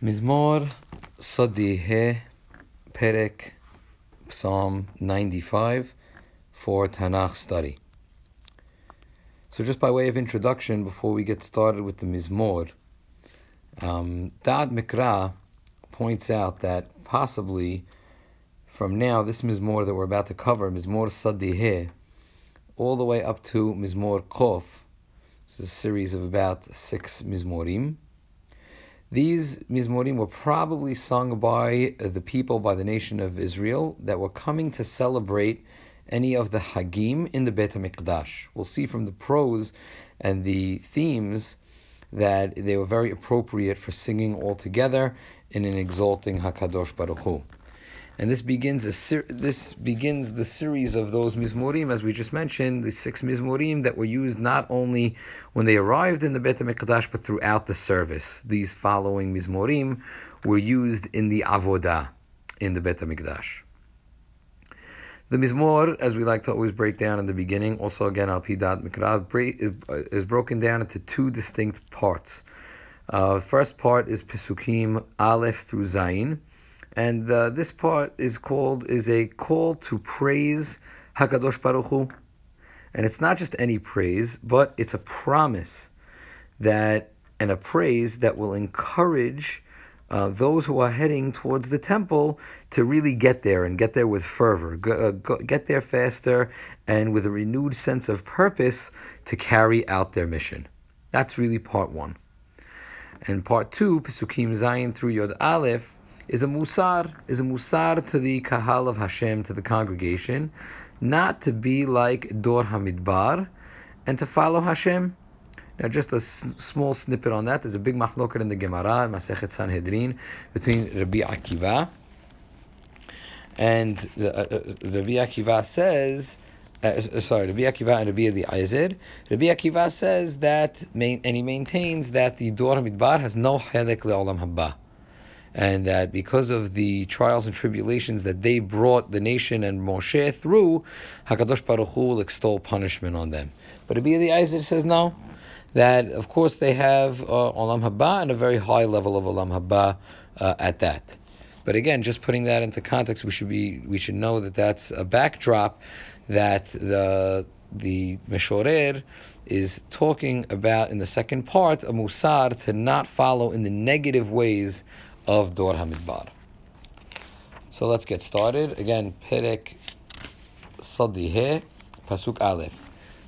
Mizmor Sadiheh Perek Psalm 95 for Tanakh study. So, just by way of introduction, before we get started with the Mizmor, um, Mikra points out that possibly from now, this Mizmor that we're about to cover, Mizmor Sadiheh, all the way up to Mizmor Kof, this is a series of about six Mizmorim these Mizmorim were probably sung by the people, by the nation of Israel, that were coming to celebrate any of the Hagim in the Beit HaMikdash. We'll see from the prose and the themes that they were very appropriate for singing all together in an exalting Hakadosh Baruch Hu. And this begins a ser- this begins the series of those mizmorim, as we just mentioned, the six mizmorim that were used not only when they arrived in the Beit Hamikdash, but throughout the service. These following mizmorim were used in the avodah in the Beit Hamikdash. The mizmor, as we like to always break down in the beginning, also again al pidat mikra, is broken down into two distinct parts. Uh, first part is Pesukim Aleph through Zayin and uh, this part is called is a call to praise Hakadosh Baruch Hu, and it's not just any praise, but it's a promise that and a praise that will encourage uh, those who are heading towards the temple to really get there and get there with fervor, go, uh, go, get there faster and with a renewed sense of purpose to carry out their mission. That's really part one. And part two, Pesukim Zayin through Yod Aleph, is a musar, is a musar to the kahal of Hashem, to the congregation, not to be like Dor Hamidbar, and to follow Hashem. Now, just a s- small snippet on that. There's a big mahloket in the Gemara, in Masechet Sanhedrin, between Rabbi Akiva and the, uh, uh, Rabbi Akiva says. Uh, sorry, Rabbi Akiva and Rabbi Eliezer. Rabbi Akiva says that, and he maintains that the Dor Hamidbar has no helek le'olam haba and that because of the trials and tribulations that they brought the nation and Moshe through, Hakadosh Baruch Hu will extol punishment on them. But Rabbi Eliezer says no. That of course they have uh, Olam Haba and a very high level of Olam Haba uh, at that. But again, just putting that into context, we should be we should know that that's a backdrop that the the Meshorer is talking about in the second part a musar to not follow in the negative ways of Dor Hamidbar. So let's get started. Again, Perek Sadiheh, Pasuk Aleph.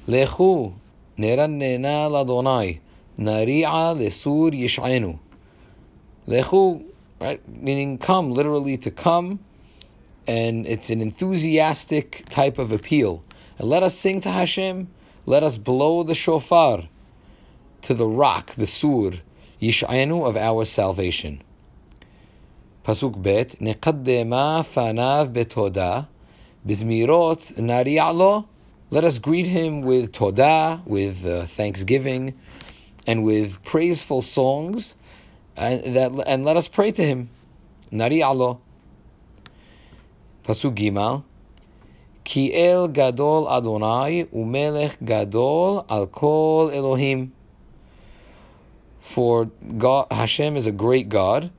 Lechu nerannena ladonai, nari'a lesur yish'enu. Lechu, right, meaning come, literally to come, and it's an enthusiastic type of appeal. And let us sing to Hashem, let us blow the shofar to the rock, the sur, yish'enu of our salvation. פסוק ב', נקדמה פניו בתודה, בזמירות נריע לו, let us greet him with todah, with uh, thanksgiving, and with praiseful songs, and, that, and let us pray to him. נריע לו. פסוק ג' כי אל גדול אדוני ומלך גדול על כל אלוהים. For God, Hashem is a great God,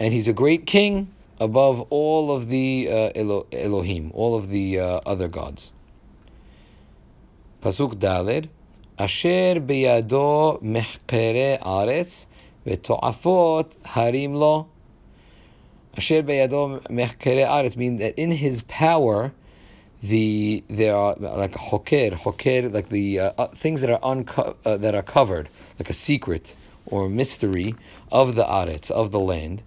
and he's a great king above all of the uh, Elo- Elohim, all of the uh, other gods. Pasuk Daled, Asher biyado mechkere aretz v'to'afot harim lo. Asher biyado mechkere aretz means that in his power, the there are like hoker, hoker, like the uh, uh, things that are unco- uh, that are covered, like a secret or mystery of the aretz of the land.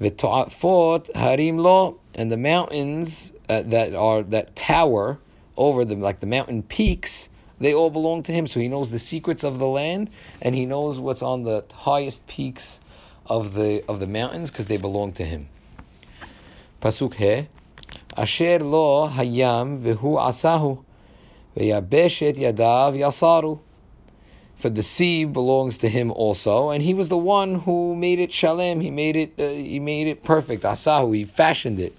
V'to'afot harim lo, and the mountains uh, that are that tower over them, like the mountain peaks, they all belong to him. So he knows the secrets of the land, and he knows what's on the highest peaks of the of the mountains because they belong to him. Pasuk he, asher lo hayam v'hu asahu, v'yabeshet yadav yasaru. For the sea belongs to him also, and he was the one who made it shalem. He made it. Uh, he made it perfect. Asahu. He fashioned it.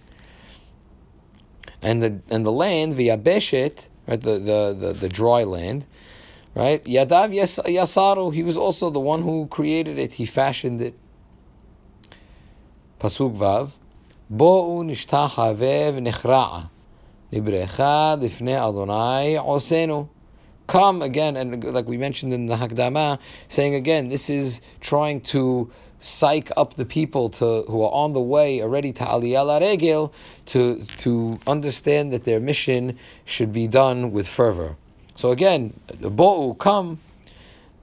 And the and the land v'yabeshet, right? The, the the the dry land, right? Yadav yas, yasaru. He was also the one who created it. He fashioned it. Pasuk Vav. Bo'u nishtachave nechra'a, Nibrecha lifnei Adonai osenu. Come again, and like we mentioned in the Hakdama, saying again, this is trying to psych up the people to who are on the way already to Aliyah Regel to to understand that their mission should be done with fervor. So again, the bo'u come,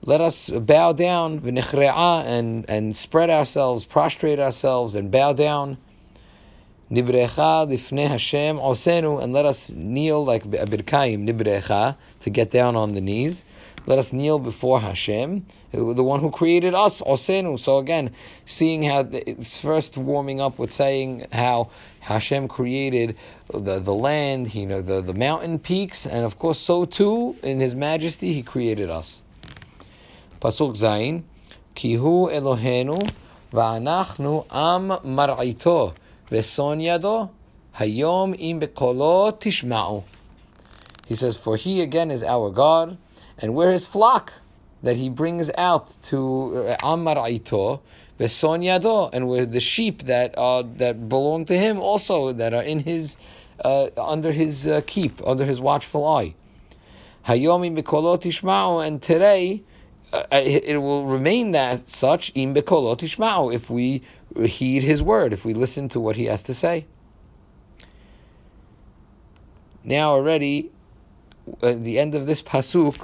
let us bow down and and spread ourselves, prostrate ourselves, and bow down. Nibrecha lifnei Hashem osenu, and let us kneel like a birkaim nibrecha to get down on the knees. Let us kneel before Hashem, the one who created us, osenu. So again, seeing how it's first warming up with saying how Hashem created the, the land, you know, the, the mountain peaks, and of course, so too in His Majesty, He created us. Pasuk Zayin, Kihu Elohenu va'anachnu am mar'ito. Veson yado, hayom im tishma'u. He says, For he again is our God, and we're his flock that he brings out to uh, am mar'ito, Veson Yado, and we're the sheep that are that belong to him also, that are in his uh, under his uh, keep, under his watchful eye. Hayom im tishma'u, and today it, will remain that such im bekolo tishma'u if we heed his word, if we listen to what he has to say. Now already, at the end of this pasuk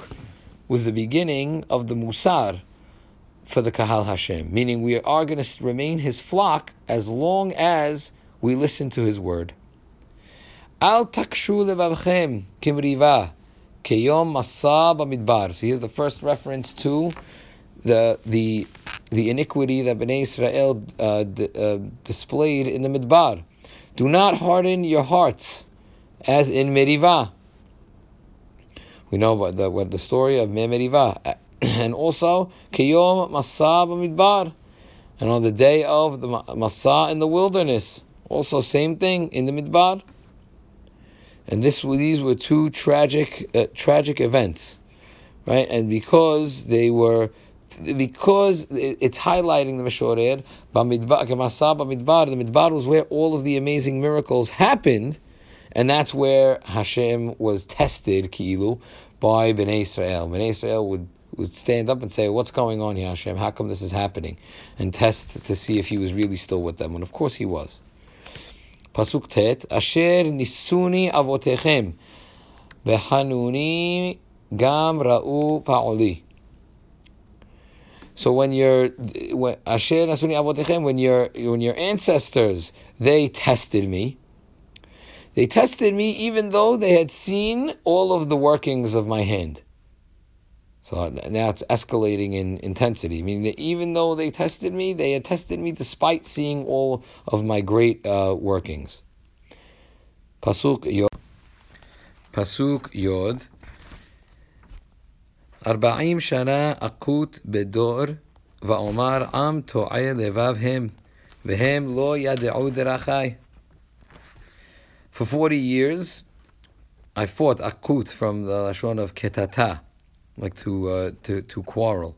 was the beginning of the musar for the Kahal Hashem, meaning we are going to remain his flock as long as we listen to his word. Al takshu levavchem kimriva keyom masa b'midbar. So here's the first reference to the the the iniquity that Bnei Israel uh, d- uh, displayed in the Midbar. Do not harden your hearts, as in Merivah. We know what the, what the story of Merivah, and also Kiyom Masa Midbar, and on the day of the Masah in the wilderness, also same thing in the Midbar. And this these were two tragic uh, tragic events, right? And because they were because it's highlighting the Meshorer, Bamidbar, the Midbar was where all of the amazing miracles happened, and that's where Hashem was tested, Ki'ilu, by Bnei Israel. Bnei Israel would, would stand up and say, What's going on here, Hashem? How come this is happening? And test to see if he was really still with them. And of course he was. Pasuk Tet, Asher nisuni avotechem, v'hanuni gam ra'u pa'oli. So when your Asher Nasuni Avotechem, when your when your ancestors they tested me, they tested me even though they had seen all of the workings of my hand. So now it's escalating in intensity, meaning that even though they tested me, they had tested me despite seeing all of my great uh, workings. Pasuk Yod. Pasuk Yod. ארבעים שנה אקוט בדור, ואומר עם טועה לבב הם, והם לא ידעו דרכי. For 40 years, I fought akut from the lashon of ketata, like to, uh, to, to quarrel.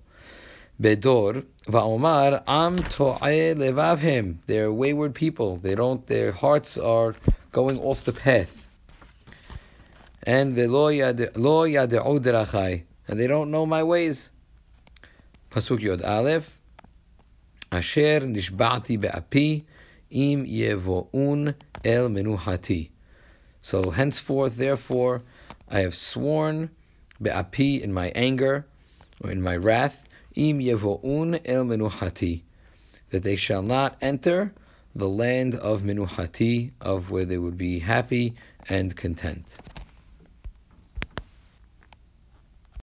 Bedor, va'omar am to'e levavhem. They're wayward people. They don't, their hearts are going off the path. And velo yade'u and they don't know my ways. Pasuk Yod Aleph, Asher nishba'ti be'api im yevo'un el menuhati. So henceforth, therefore, I have sworn be'api in my anger or in my wrath, im yevo'un el menuhati, that they shall not enter the land of menuhati, of where they would be happy and content.